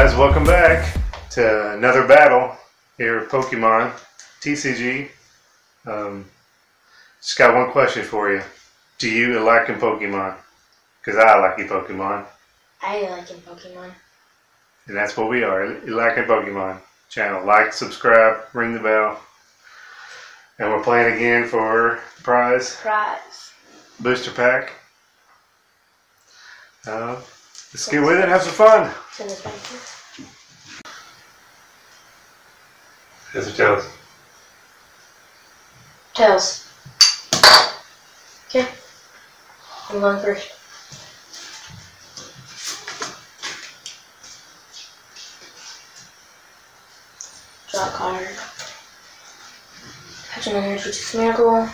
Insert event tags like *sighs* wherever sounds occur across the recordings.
guys, welcome back to another battle here at Pokemon TCG. Um, just got one question for you. Do you like in Pokemon? Because I like in Pokemon, I like in Pokemon. and that's what we are. You like in Pokemon channel. Like, subscribe, ring the bell. And we're playing again for prize Prize. booster pack. Uh, let's get with it and have some fun. Send this back here. Here's the tails. Tails. Okay. I'm going first. Draw a card. Catch an energy to miracle.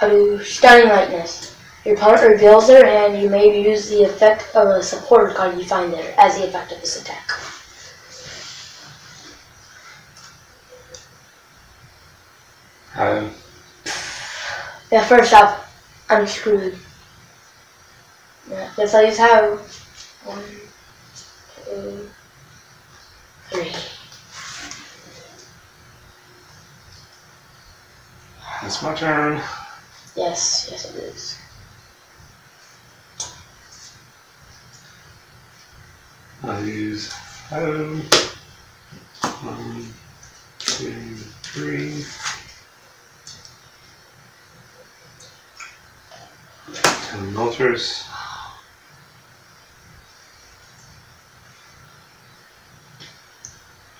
I do oh, stunning lightness. Your opponent reveals their hand. You may use the effect of a supporter card you find there as the effect of this attack. Um, Yeah, first off, I'm screwed. Yeah, I'll use Hau. One, two, three. it's my turn. Yes, yes it is. Use home. One, two, three. Ten.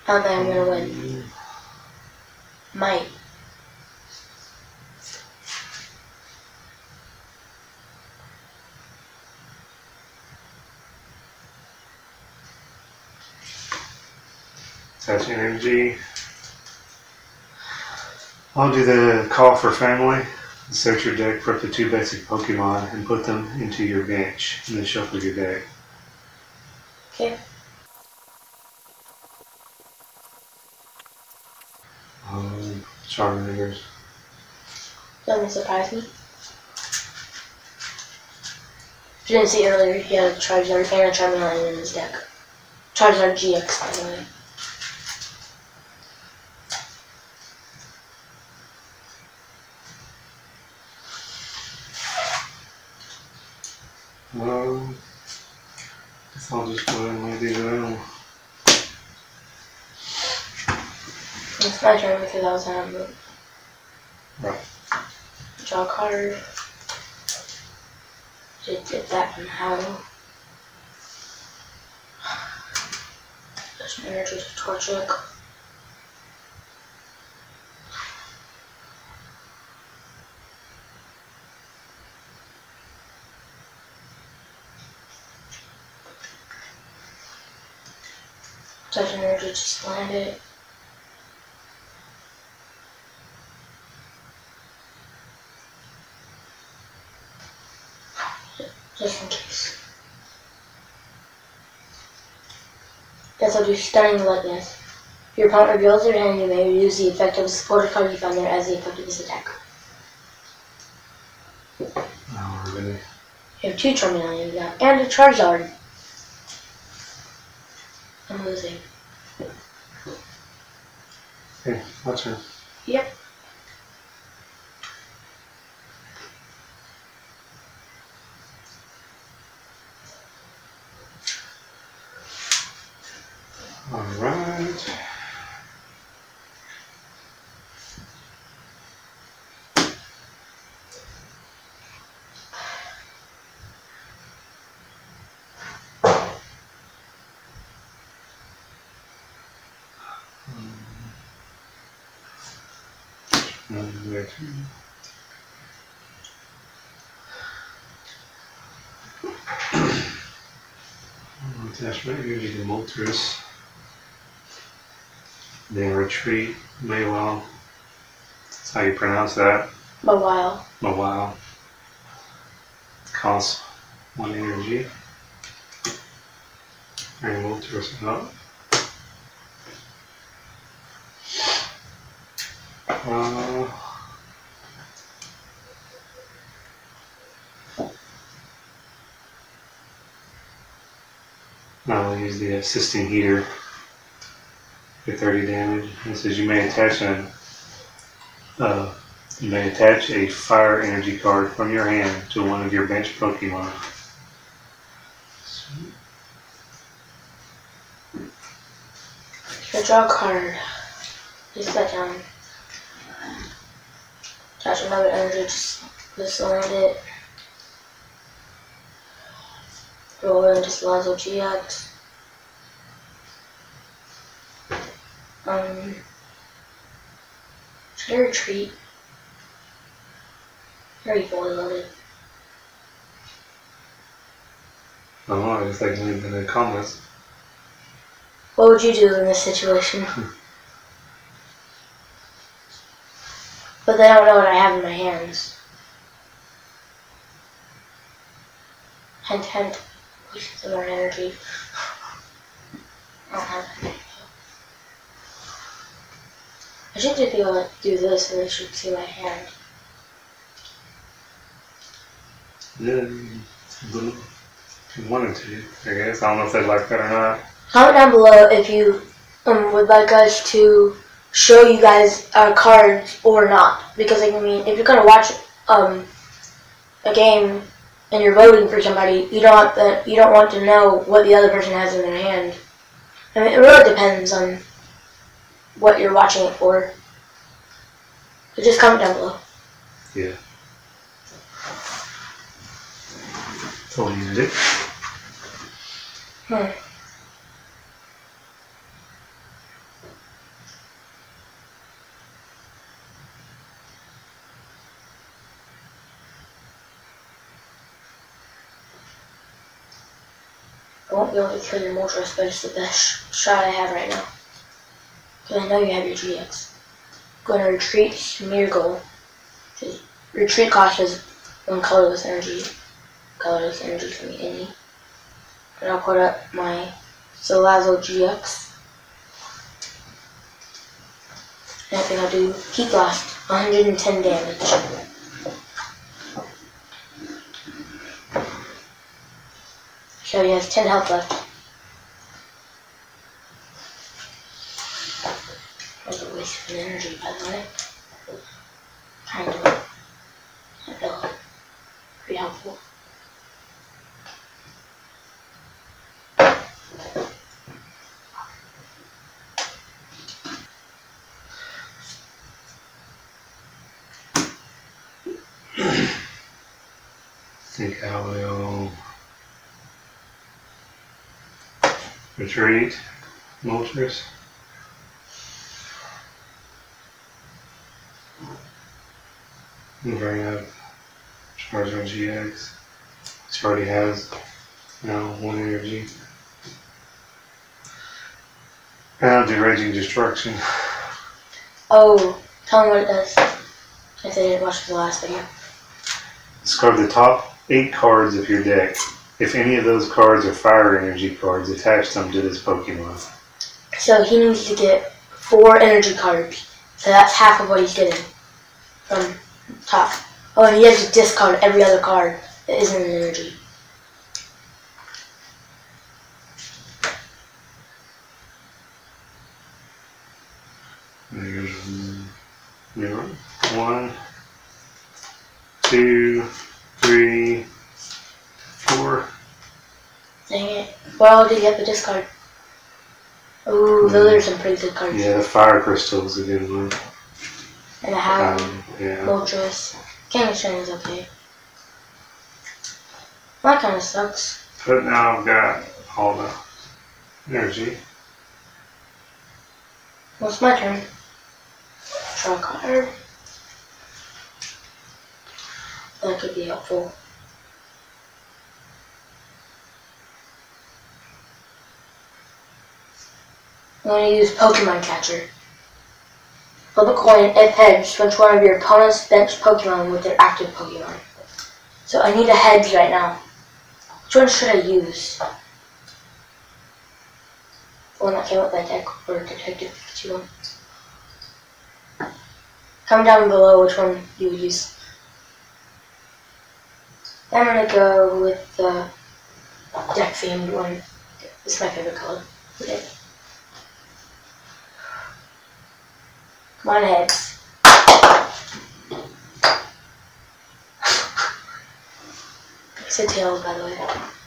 I don't I'm gonna win. Might. Energy. I'll do the call for family. Search your deck for up to two basic Pokemon and put them into your bench, and then shuffle your deck. Okay. Um, Charmanders. Doesn't surprise me. If you didn't see earlier, he had a Charizard and a Charmeleon in his deck. Charizard GX, by the way. Guess I'll just go ahead and lay these down. It's my turn because I was on a move. Right. Draw a card. Just did that one how. Just my energy to Torchic. Touch energy, just land it. just in case. Guess I'll do stunning lightness. If your opponent reveals their hand, you may use the effect of a supporter card you find there as the effect of this attack. Oh, really? You have two Charmeleons now, and a Charizard. I'm losing. Okay, my turn. Yep. Alright. Too. Attachment, usually the Moltres. Then retreat, Maywell. That's how you pronounce that. A while. Mawile. Costs one energy. And Moltres up. Uh, I'll use the assisting heater for 30 damage. It says you may attach an uh, you may attach a fire energy card from your hand to one of your bench Pokemon. Draw a card. Just that down. Attach another energy, just, just land it. Salazzle GX. Um, should I retreat? Very fully loaded. I don't know, I just like in the comments. What would you do in this situation? *laughs* but they don't know what I have in my hands. Hint, hint. Some more energy. I don't. I should be able to do this and they should see my hand. Yeah, you wanted to, I guess. I don't know if they'd like that or not. Comment down below if you um, would like us to show you guys our cards or not. Because I mean, if you're gonna watch um, a game and you're voting for somebody, you don't want the you don't want to know what the other person has in their hand. I mean, it really depends on what you're watching it for. So just comment down below. Yeah. That's all you do. Hmm. I won't be able to kill your Moltres, but it's the best shot I have right now. Because I know you have your GX. I'm Going to retreat Smeargle. Retreat cost is one colorless energy. Colorless energy from any. And I'll put up my Salazzle GX. And I think I'll do Heat Blast, 110 damage. So he has 10 health left. That's a waste of energy, by the way. Kind of. I pretty helpful. think I will retreat Moltres. And bring up Charizard GX, which already has now one energy. And I'll do Raging Destruction. Oh, tell me what it does. If they didn't watch the last video. Discard the top eight cards of your deck. If any of those cards are fire energy cards, attach them to this Pokemon. So he needs to get four energy cards. So that's half of what he's getting from top. Oh, and he has to discard every other card that isn't an energy. There's one, one, two, three, four. Dang all did you have to discard? Ooh, those are some pretty good cards. Yeah, the fire crystal is a good one. And I have Um, yeah. Moltres. King Strain is okay. That kind of sucks. But now I've got all the energy. Well, it's my turn. Draw a card. That could be helpful. I'm going to use Pokemon Catcher. Flip a coin, if heads, switch one of your opponent's bench Pokemon with their active Pokemon. So I need a heads right now. Which one should I use? The one that came with my deck or Detective Pikachu one? Comment down below which one you would use. I'm gonna go with the deck themed one. Is my favorite color. Okay. Come on, heads. I said tails, by the way.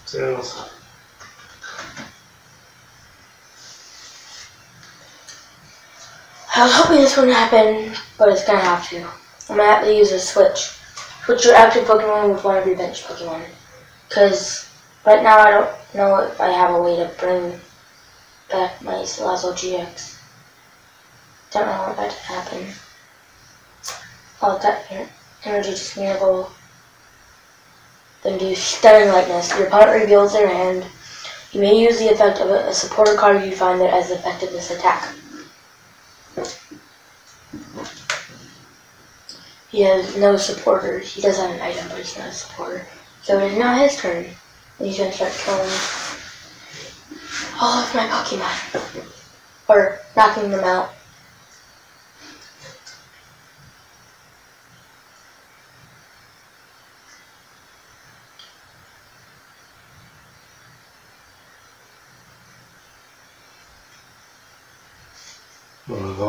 Tails. I was hoping this wouldn't happen, but it's gonna have to. I'm gonna have to use a switch. Switch your active Pokemon with one of your bench Pokemon. Because right now I don't know if I have a way to bring back my Salazzle GX. Don't know if that to happen. Oh, that en- energy just enable. Then do Stunning Lightness. Your opponent reveals their hand. You may use the effect of a, a supporter card you find that as this attack. He has no supporters. He does have an item, but he's not a supporter. So it is now his turn. He's gonna start killing all of my Pokemon. Or knocking them out.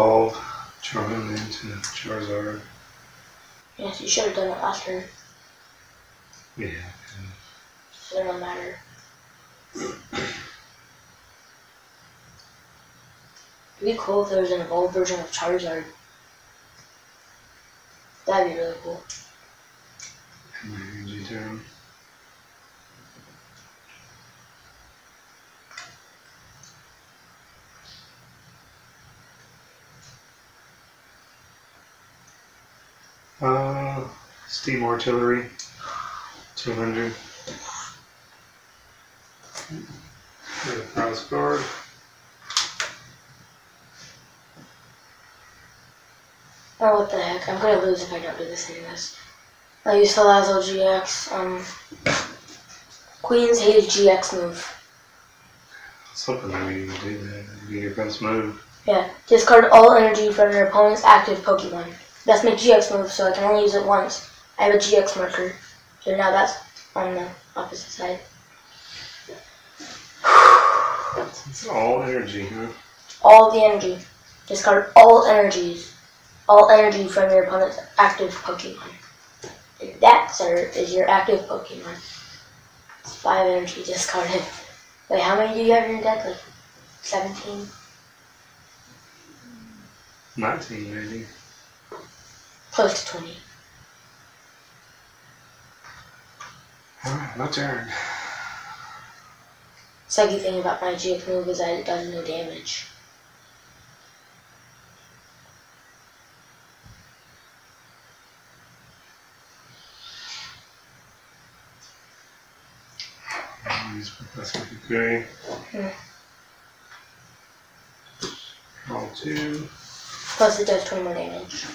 Evolve Charmander into Charizard. Yes, you should have done it last turn. Yeah. So it don't matter. It'd be cool if there was an evolved version of Charizard. That'd be really cool. And my energy turn. Uh, Steam Artillery, 200. Get a prize card. Oh, what the heck. I'm gonna lose if I don't do this anyways. I use Salazzle GX. Um, Queen's Haze GX move. I was that we would do that. Be your best move. Yeah, discard all energy from your opponent's active Pokemon. That's my GX move, so I can only use it once. I have a GX marker, so now that's on the opposite side. It's all energy, huh? All the energy. Discard all energies. All energy from your opponent's active Pokemon. And that, sir, is your active Pokemon. It's five energy discarded. *laughs* Wait, how many do you have in your deck? Like 17? 19, maybe. Close to 20. Alright, my turn. Second thing about my GX move is that it does no damage. Use Professor Kukui. Hmm. Draw two. Plus it does 20 more damage.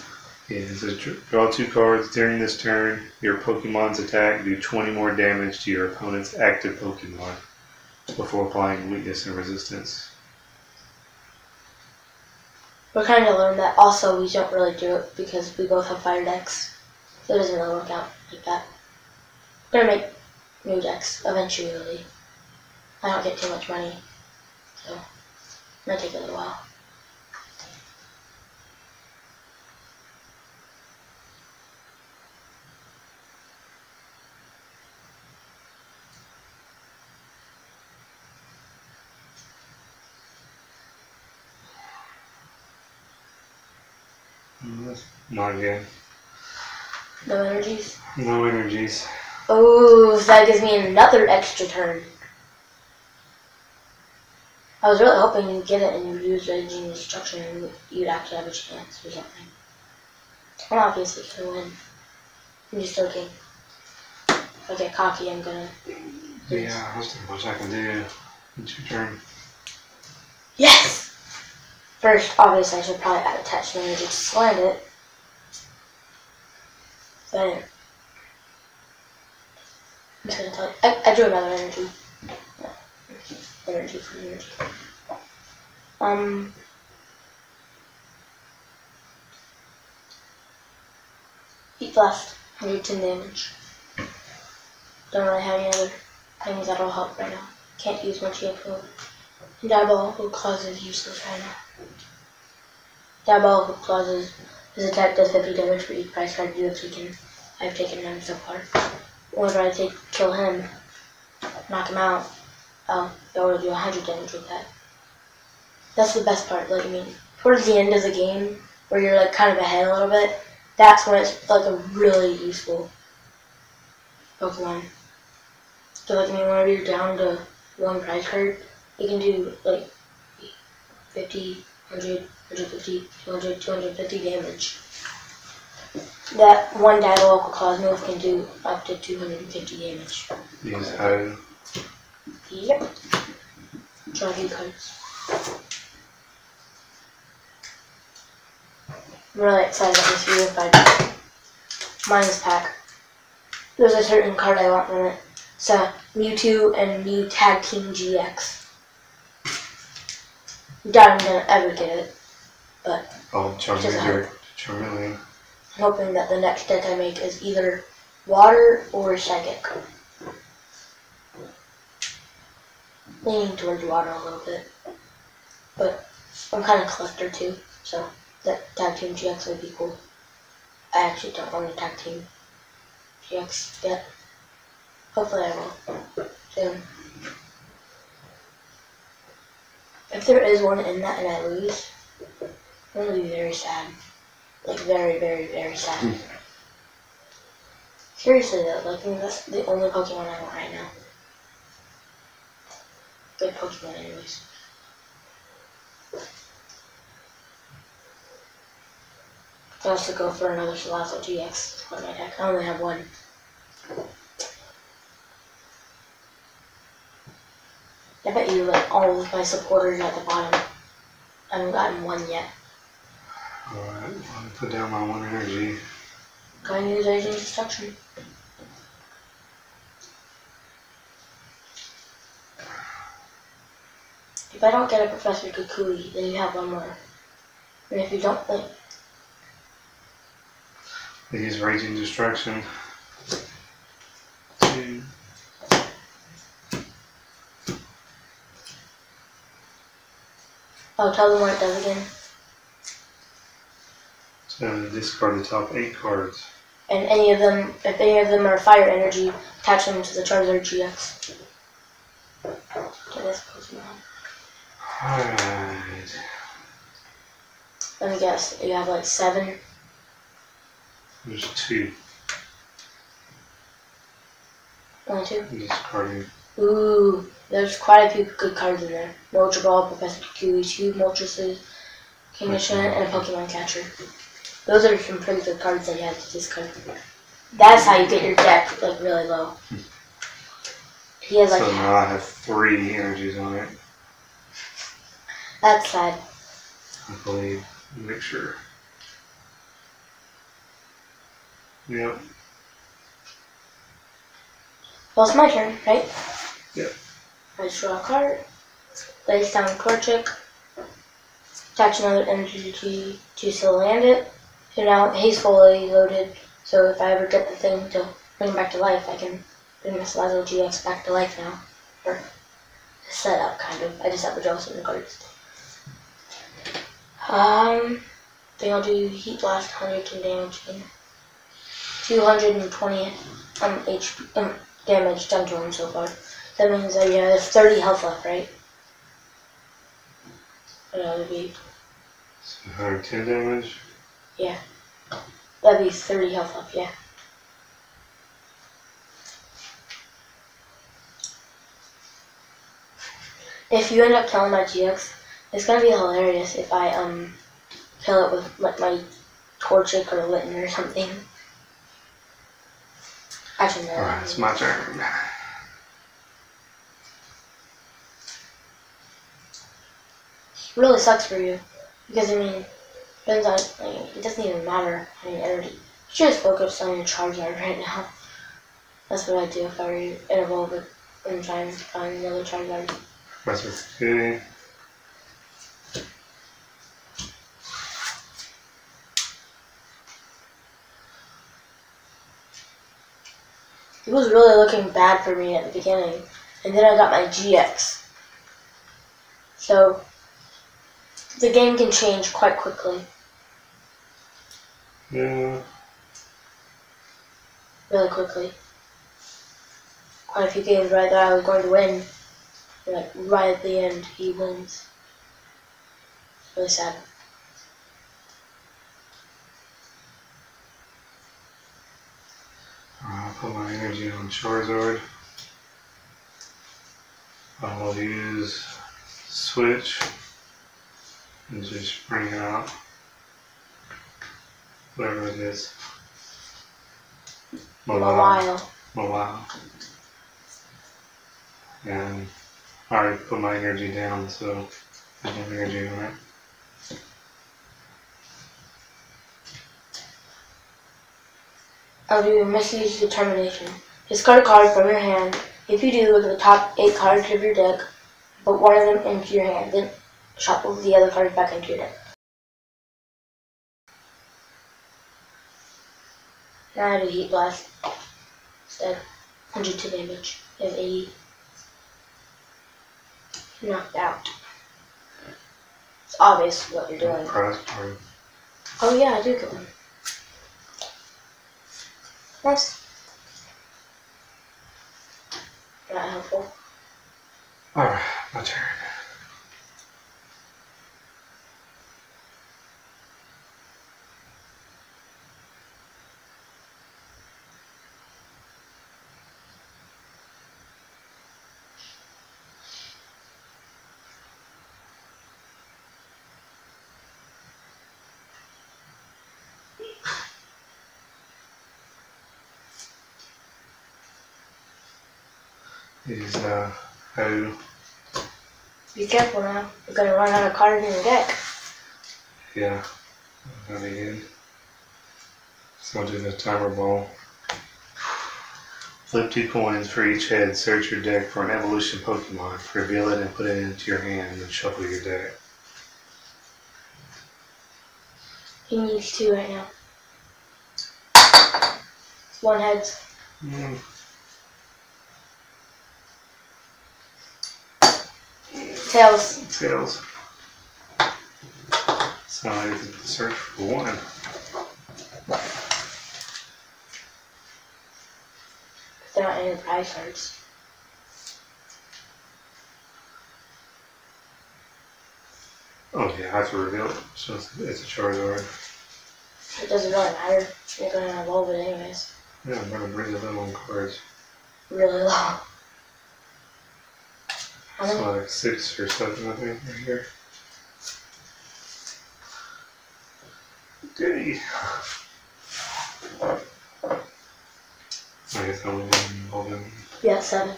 Says dr- draw two cards during this turn. Your Pokemon's attack do 20 more damage to your opponent's active Pokemon before applying weakness and resistance. We're kind of learned that also we don't really do it because we both have fire decks. So it doesn't really work out like that. We're gonna make new decks eventually. I don't get too much money. So it might take a little while. Not again. No energies. No energies. Oh, so that gives me another extra turn. I was really hoping you'd get it and you'd use Raging Destruction and you'd actually have a chance or something. I'm obviously gonna win. I'm just joking. If I get cocky, I'm gonna. Yeah, there's not much I can do. It's your turn. Yes! First, obviously, I should probably add attachment energy to slant it. I'm just gonna tell. I, I drew another energy. Energy for energy. Um. Eat left. 110 damage. Don't really have any other things that'll help right now. Can't use much move. Diabolical Claws is useless right now. Diabolical Claws is his attack does 50 damage for each prize card you have taken. I've taken him so far. Whenever I take kill him, knock him out, be able to do 100 damage with that. That's the best part. Like I mean, towards the end of the game, where you're like kind of ahead a little bit, that's when it's like a really useful Pokemon. So like I mean, whenever you're down to one prize card, you can do like 50, 100, 150, 200, 250 damage. That one Diabolical move can do up to 250 damage. Use hide. Yep. Few cards. I'm really excited about this Unified Minds pack. There's a certain card I want from it. It's a Mewtwo and Mew Tag Team GX. Doubt I'm gonna ever get it, but Oh, Just. Charmeleon. I'm hoping that the next deck I make is either water or psychic. Leaning towards water a little bit. But I'm kind of collector too, so that tag team GX would be cool. I actually don't own a tag team GX yet. Hopefully I will soon. If there is one in that and I lose, I'm gonna be very sad. Like very, very, very sad. Hmm. Seriously though, like I mean, that's the only Pokemon I want right now. Good Pokemon anyways. I also go for another Salazzle GX in my deck. I only have one. I bet you like all of my supporters at the bottom. I haven't gotten one yet. Alright, I'll put down my one energy. Go and use Raging Destruction. If I don't get a Professor Kukui, then you have one more. And if you don't, then... I use Raging Destruction. I'll tell them what it does again. So discard the top eight cards. And any of them, if any of them are fire energy, attach them to the Charizard GX. To this Pokemon. Alright. Let me guess, you have like seven. There's two. Only two? Discarding. Ooh, there's quite a few good cards in there. Moltres Ball, Professor Kukui, two Moltres, Condition, and a Pokemon Catcher. Those are some pretty good cards that you have to discard. That's how you get your deck like really low. *laughs* He has like so now I have three energies on it, that's sad. I believe. Make sure. Yep. Well, it's my turn, right? Yep. I draw a card, place down Torchic, attach another energy to, still land it. So now he's fully loaded, so if I ever get the thing to bring him back to life, I can bring Salazzle GX back to life now. Or set up, kind of. I just have to draw some cards. Um, then I'll do Heat Blast, 110 damage, and 220 um, HP, um, damage done to him so far. That means that he has 30 health left, right? That would be, So 110 damage. Yeah. That'd be 30 health left, yeah. If you end up killing my GX, it's gonna be hilarious if I, um, kill it with, like, my Torchic or Litten or something. Actually, no. Alright, it's my turn. Really sucks for you because I mean, depends on like, it doesn't even matter how many energy. You should just focus on your Charizard *laughs* right now. That's what I'd do if I were you in a world with and trying to find another Charizard. Professor Kukui. It was really looking bad for me at the beginning, and then I got my GX. So the game can change quite quickly, Yeah. really quickly. Quite a few games right there I was going to win. Like right at the end he wins. It's really sad. Uh, I'll put my energy on Charizard. I will use Switch and just bring it out whatever it is. For a while. And I already put my energy down, so there's no energy on it. I'll do Misty's Determination. Discard a card from your hand. If you do, look at the top eight cards of your deck, put one of them into your hand, then shuffle the other cards back into your deck. Now I do Heat Blast. Instead, 102 damage. You have 80. Knocked out. It's obvious what you're doing. Oh yeah, I do get one. Nice. Not helpful. Alright, my turn. Is uh who Be careful now. You're gonna run out of cards in the deck. yeah. That'll be good. So I'll do the timer ball. Flip two coins for each head. Search your deck for an evolution Pokemon. Reveal it and put it into your hand and shuffle your deck. He needs two right now. One heads. Mm. Tails. Tails. So I search for one. They're not enterprise cards. Oh yeah, I have to reveal it. So it's, it's a Charizard. It doesn't really matter. You're gonna evolve it anyways. Yeah, I'm gonna bring the little cards. Really low. It's many? like six or seven, I think, right here. Okay. I guess I would involve them. Yeah, seven.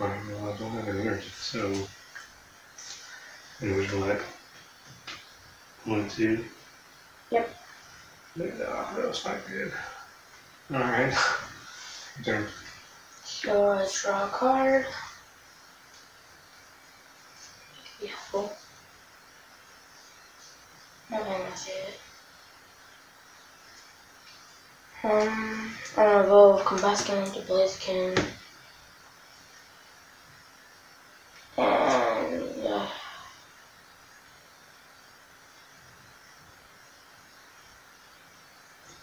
Well, I don't have any energy, so. Anyways, what? One, two? Yep. No, that's not good. Alright. Turn. So I draw a card. Be helpful. I'm gonna say it. Um, I'm gonna evolve Combusken into Blaziken uh,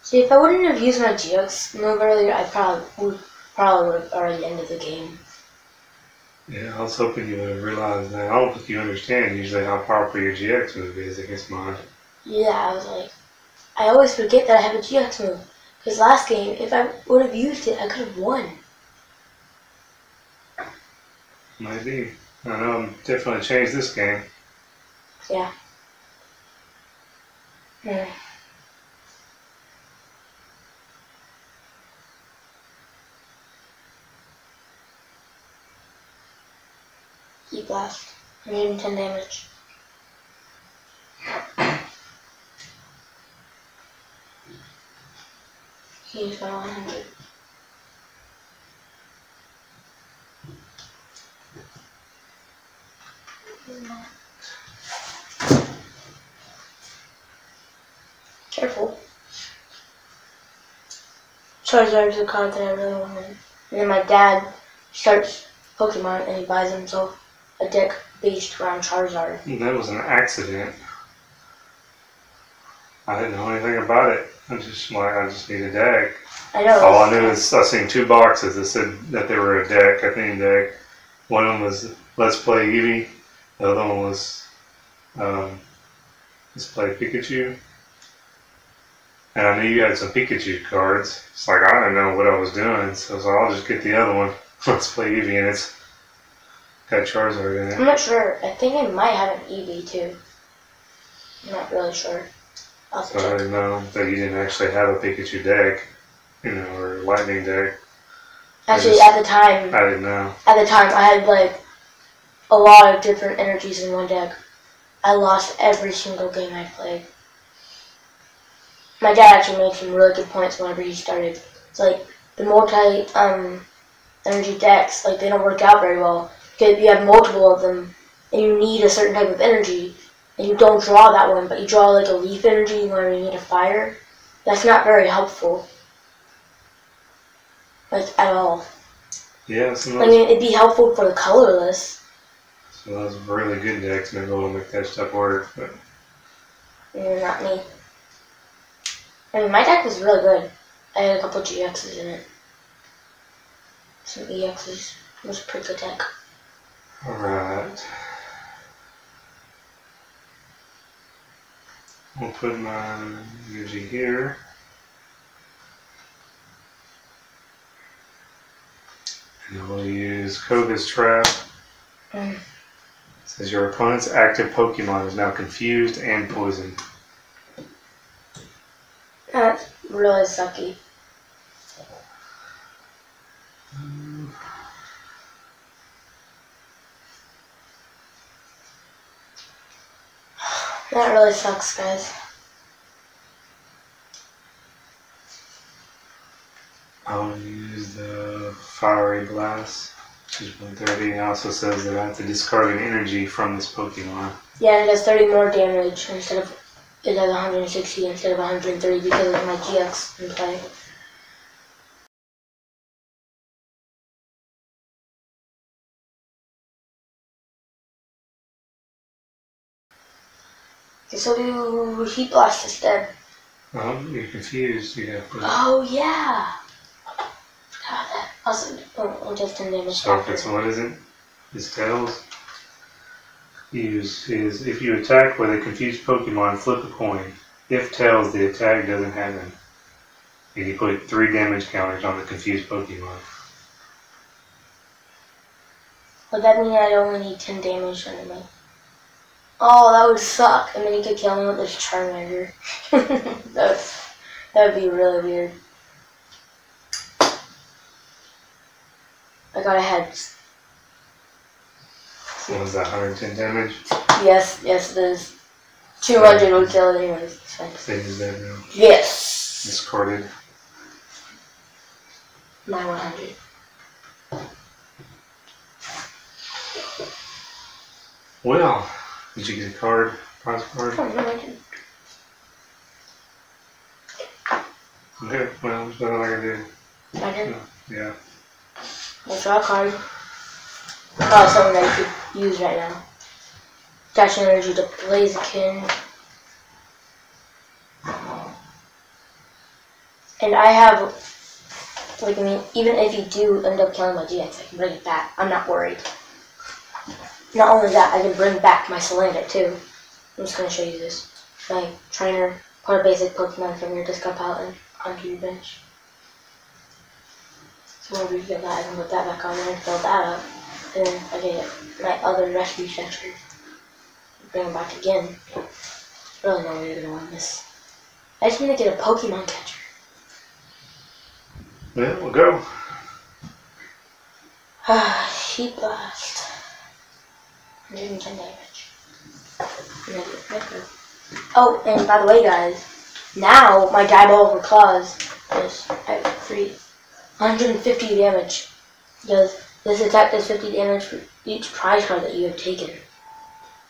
See, if I wouldn't have used my GX move earlier, I probably would probably would have already ended the game. Yeah, I was hoping you would have realized that. I don't think you understand usually how powerful your GX move is against mine. Yeah, I was like, I always forget that I have a GX move. Because last game, if I would have used it, I could have won. Maybe. I know I'm definitely changed this game. Yeah. Hmm. Blast. 110 damage. He's got 100. Careful. Charizard's a card that I really wanted. And then my dad starts Pokemon and he buys himself a deck based around Charizard. That was an accident. I didn't know anything about it. I just like I just need a deck. I know. All I knew is I seen two boxes that said that they were a deck, a theme deck. One of them was Let's Play Eevee. The other one was um, Let's Play Pikachu. And I knew you had some Pikachu cards. It's like I didn't know what I was doing, so, so I'll just get the other one. *laughs* Let's Play Eevee, and it's got Charizard in I'm not sure. I think I might have an Eevee too. I'm not really sure. I'll So I check. didn't know that you didn't actually have a Pikachu deck, you know, or a Lightning deck. Actually, just- at the time, I didn't know. at the time, I had like a lot of different energies in one deck. I lost every single game I played. My dad actually made some really good points whenever he started. It's like the multi um, energy decks, like they don't work out very well because you have multiple of them, and you need a certain type of energy, and you don't draw that one, but you draw like a leaf energy whenever you need a fire. That's not very helpful. Like at all. Yeah, I mean, it'd be helpful for the colorless. some of those really good decks maybe will make that stuff work. But Mm, not me. I mean, my deck was really good. I had a couple GXs in it. Some EXs. It was a pretty good deck. Alright. We'll put my energy here. And we'll use Koga's Trap. Mm. It says your opponent's active Pokemon is now confused and poisoned. That's really sucky. That really sucks, guys. I'll use the Fiery Blast, which is 130. It also says that I have to discard an energy from this Pokemon. Yeah, it does 30 more damage instead of. It does 160 instead of 130 because of my GX in play. Okay, so do Heat Blast instead. Oh, you're confused. You. Oh, yeah! That. Also, oh, just 10 damage. So if it's what is it? His tails. Use his if you attack with a confused Pokemon, flip a coin. If tails, the attack doesn't happen. And you put three damage counters on the confused Pokemon. Would that mean I'd only need 10 damage under me? Oh, that would suck. And then you could kill me with this Charmander. *laughs* that, would, that would be really weird. I got a head. What was that? 110 damage. Yes, yes, it is. 200 would kill it anyways. It's fine. Same as that now. Yes! Discarded. My 100. Well, did you get a card? Prize card? No, I didn't. Okay, well, there's nothing I can do. I didn't. Yeah. I draw a card. Oh, something that you could use right now. Dash energy to Blaziken. And I have, like, I mean, even if you do end up killing my GX, I can bring it back. I'm not worried. Not only that, I can bring back my Salandit too. I'm just gonna show you this. My trainer, put a basic Pokemon from your discard pile and onto your bench. So whenever you get that, I can put that back on there and fill that up. And then I get my other rescue catcher. Bring him back again. Really no way you're gonna win this. I just need to get a Pokemon catcher. Yeah, we'll go. Ah, *sighs* heat blast. 110 damage. Negative Micro. Oh, and by the way, guys, now my Diabolical Claws is at three. 150 damage. Does this attack does 50 damage for each prize card that you have taken.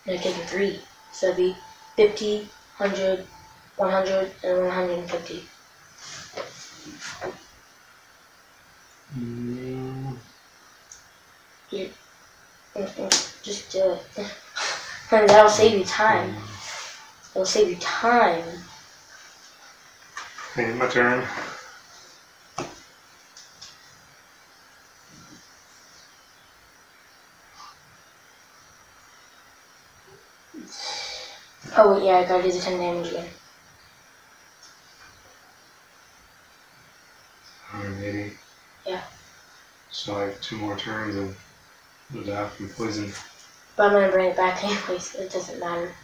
And I've taken three. So it'd be 50, 100, 100, and 150. Mm, Mm-mm, Just do it. *laughs* And that'll save you time. It'll save you time. Okay, my turn. Oh wait, yeah, I gotta do the 10 damage again. 180. Yeah. So I have two more turns and die from poison. But I'm gonna bring it back anyways, it doesn't matter.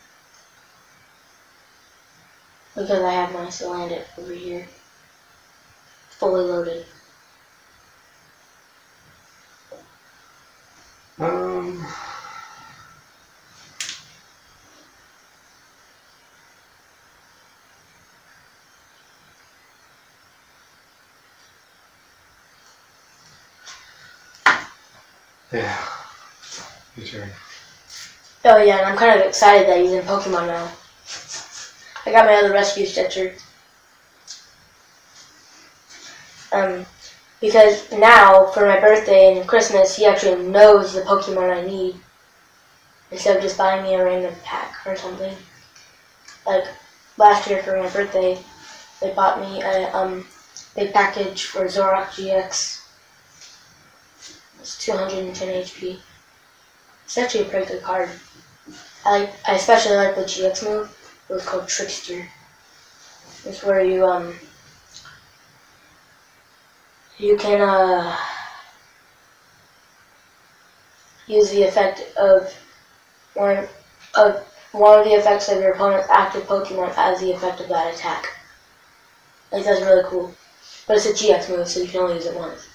Because I have my still land it over here. Fully loaded. Um. Yeah. Your turn. Oh yeah, and I'm kind of excited that he's in Pokemon now. I got my other rescue stretcher. Um, because now for my birthday and Christmas, he actually knows the Pokemon I need instead of just buying me a random pack or something. Like last year for my birthday, they bought me a um big package for Zoroark GX. It's 210 HP. It's actually a pretty good card. I like, I especially like the GX move. It was called Trickster. It's where you um you can uh use the effect of one of one of the effects of your opponent's active Pokemon as the effect of that attack. Like that's really cool. But it's a GX move, so you can only use it once.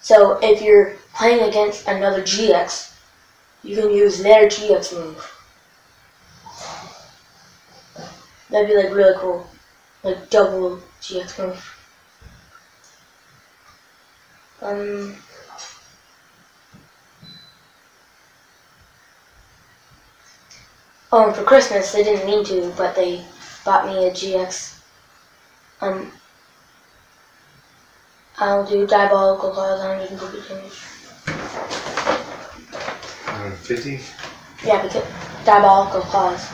So if you're playing against another GX, you can use their GX move. That'd be like really cool. Like double GX move. Um Oh, and for Christmas they didn't mean to, but they bought me a GX. Um I'll do diabolical claws 150 damage. 150. Yeah, because diabolical claws.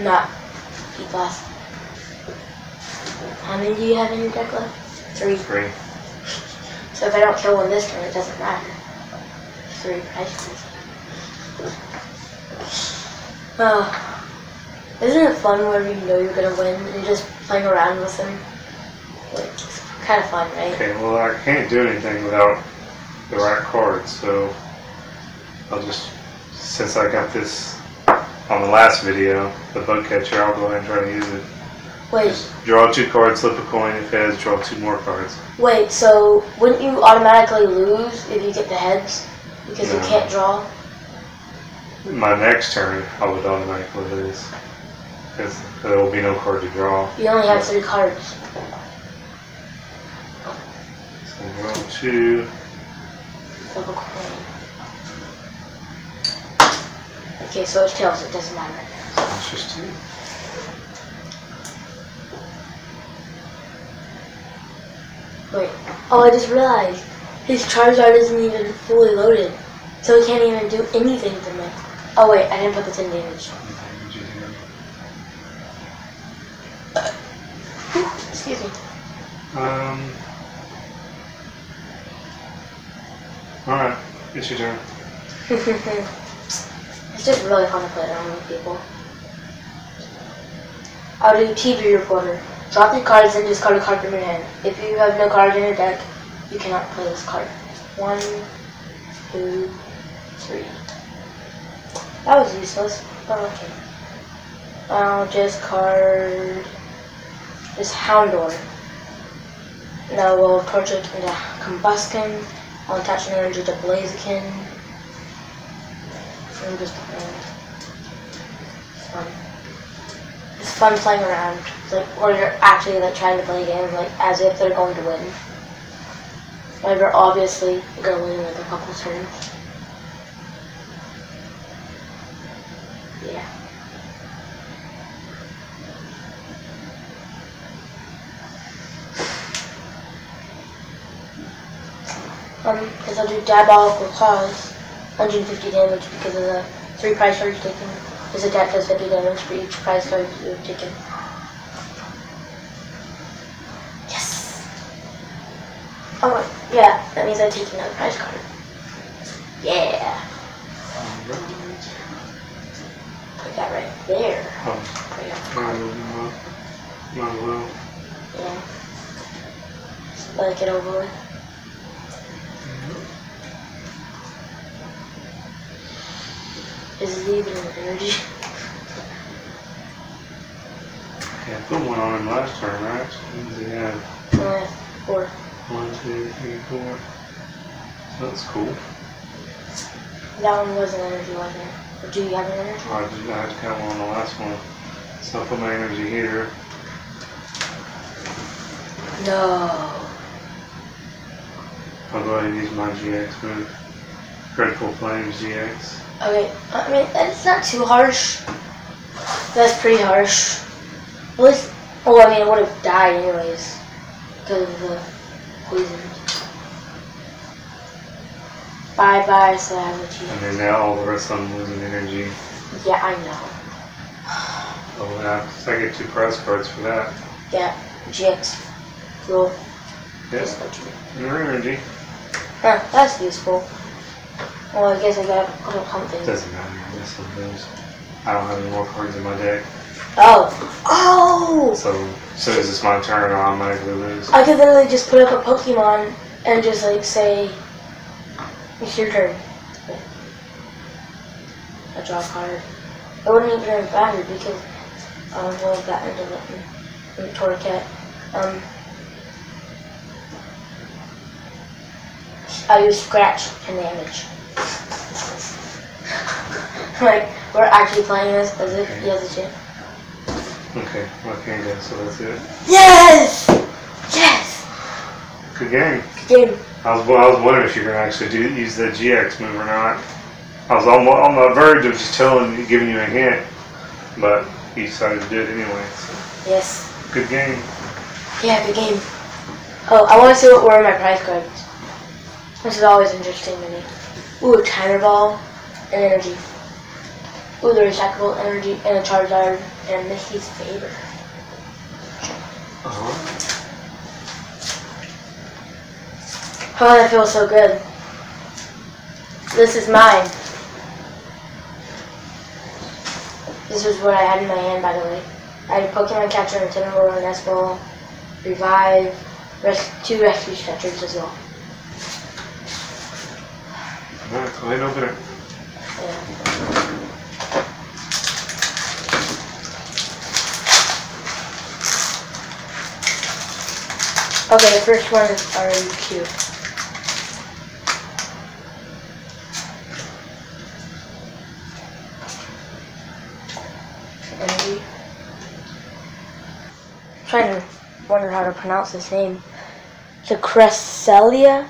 Not P class. How many do you have in your deck left? Three. Three. So if I don't kill one this turn, it doesn't matter. Three prizes. Oh. Isn't it fun where you know you're gonna win and you're just playing around with them? Like, it's kind of fun, right? Okay, well, I can't do anything without the right card, so I'll just, since I got this on the last video, the bug catcher, I'll go ahead and try to use it. Wait, Draw two cards, flip a coin, if heads, draw two more cards. wait, so wouldn't you automatically lose if you get the heads? Because you can't draw? My next turn, I would automatically lose. Because there will be no card to draw. You only have three cards. So draw two. Flip a coin. Okay, so it's tails, it doesn't matter. That's just two. Wait. Oh, I just realized his Charizard isn't even fully loaded, so he can't even do anything to me. Oh wait, I didn't put the 10 damage. Excuse me. Um. Alright, it's your turn. *laughs* it's just really fun to play around with people. I'll do TV reporter. Drop your cards and discard a card from your hand. If you have no cards in your deck, you cannot play this card. One, two, three. That was useless. Oh, okay. I'll just card this Houndour. Now we'll approach it into Combusken. I'll attach an energy to Blaziken. I'm just playing. It's fun. It's fun playing around. Like where you're actually like trying to play a game like as if they're going to win. But you're obviously gonna win in like a couple turns. Yeah. Um, because I'll do Diabolical Claws, 150 damage because of the three prize cards taken. His attack does 50 damage for each prize card you have taken. Yes! Oh, wait, yeah, that means I take another prize card. Yeah! Put that right there. Oh, might as well. Might as well. Yeah. Let it get over with. Is it even an energy? Yeah, I put one on him last turn, right? What he have? Uh, or One, two, three, four. That's cool. that one was an energy, wasn't it? Or do you have an energy? I just I had to count one on the last one. So I'll put my energy here. No. I'll go ahead and use my GX move. Critical Flames GX. Okay, I mean, it's not too harsh. That's pretty harsh. At least, well, I mean, I would have died anyways. Because of the poison. Bye bye, Savage. And then now all the rest of them losing energy. Yeah, I know. Oh, yeah, I get two prize cards for that. Yeah, GX. Cool. Yes, Just go to- more energy. Huh, that's useful. Well, I guess I got a little something. Doesn't matter. This one goes. I don't have any more cards in my deck. Oh! Oh! So, soon as it's my turn, or I'll automatically lose. I could literally just put up a Pokemon and just like say, it's your turn. I draw a card. I wouldn't even have battered because I don't know if that ended up in, in Torracat. Um, I use scratch and damage. *laughs* like, we're actually playing this as if he has a chance. Okay, can't go, so that's it. Yes! Yes! Good game. Good game. I was, I was wondering if you're gonna actually do use the GX move or not. I was on, on the verge of just telling you, giving you a hint, but you decided to do it anyway. So, Yes. good game. Yeah, good game. Oh, I want to see what were in my prize cards. This is always interesting to me. Ooh, a timer ball and energy. Ooh, the recyclable energy and a Charizard and Misty's favor. Uh-huh. Oh, that feels so good. This is mine. This is what I had in my hand, by the way. I had a Pokemon catcher, a Tentacruel, an S-Ball, Revive, res- two rescue stretchers as well. Okay, the first one is already cute. I'm trying to wonder how to pronounce this name. The Cresselia?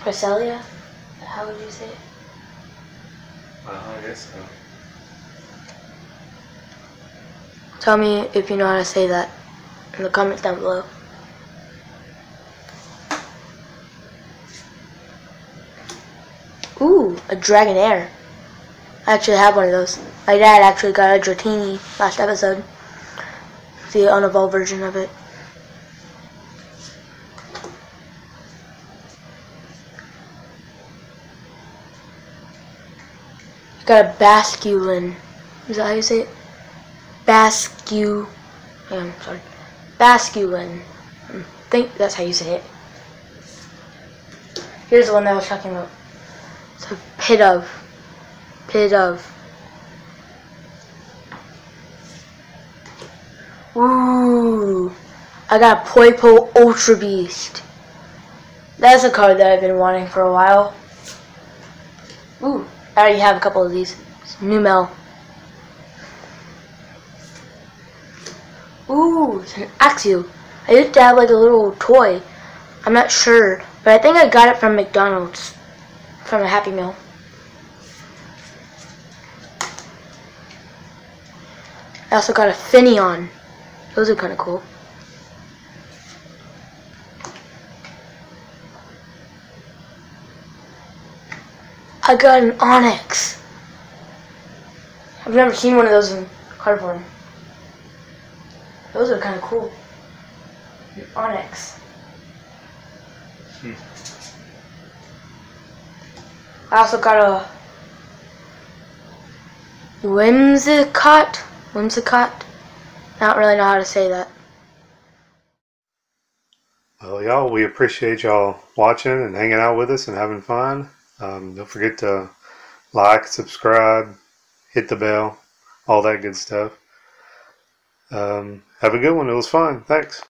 Cresselia? How would you say it? Well, I guess so. Tell me if you know how to say that in the comments down below. Ooh, a Dragonair. I actually have one of those. My dad actually got a Dratini last episode. The unevolved version of it. Got a Basculin. Is that how you say it? Bascu. i'm sorry. Basculin. I hmm, think that's how you say it. Here's the one that I was talking about. It's a pit of. Pit of. Ooh. I got a Poipole Ultra Beast. That's a card that I've been wanting for a while. Ooh. I already have a couple of these. It's Numel. Ooh, it's an Axew. I used to have like a little toy. I'm not sure, but I think I got it from McDonald's. From a Happy Meal. I also got a Finneon. Those are kind of cool. I got an Onix. I've never seen one of those in card form. Those are kind of cool. An Onix. Hmm. I also got a Whimsicott. Whimsicott. I don't really know how to say that. Well, y'all, we appreciate y'all watching and hanging out with us and having fun. Um, don't forget to like, subscribe, hit the bell, all that good stuff. Um, have a good one. It was fun. Thanks.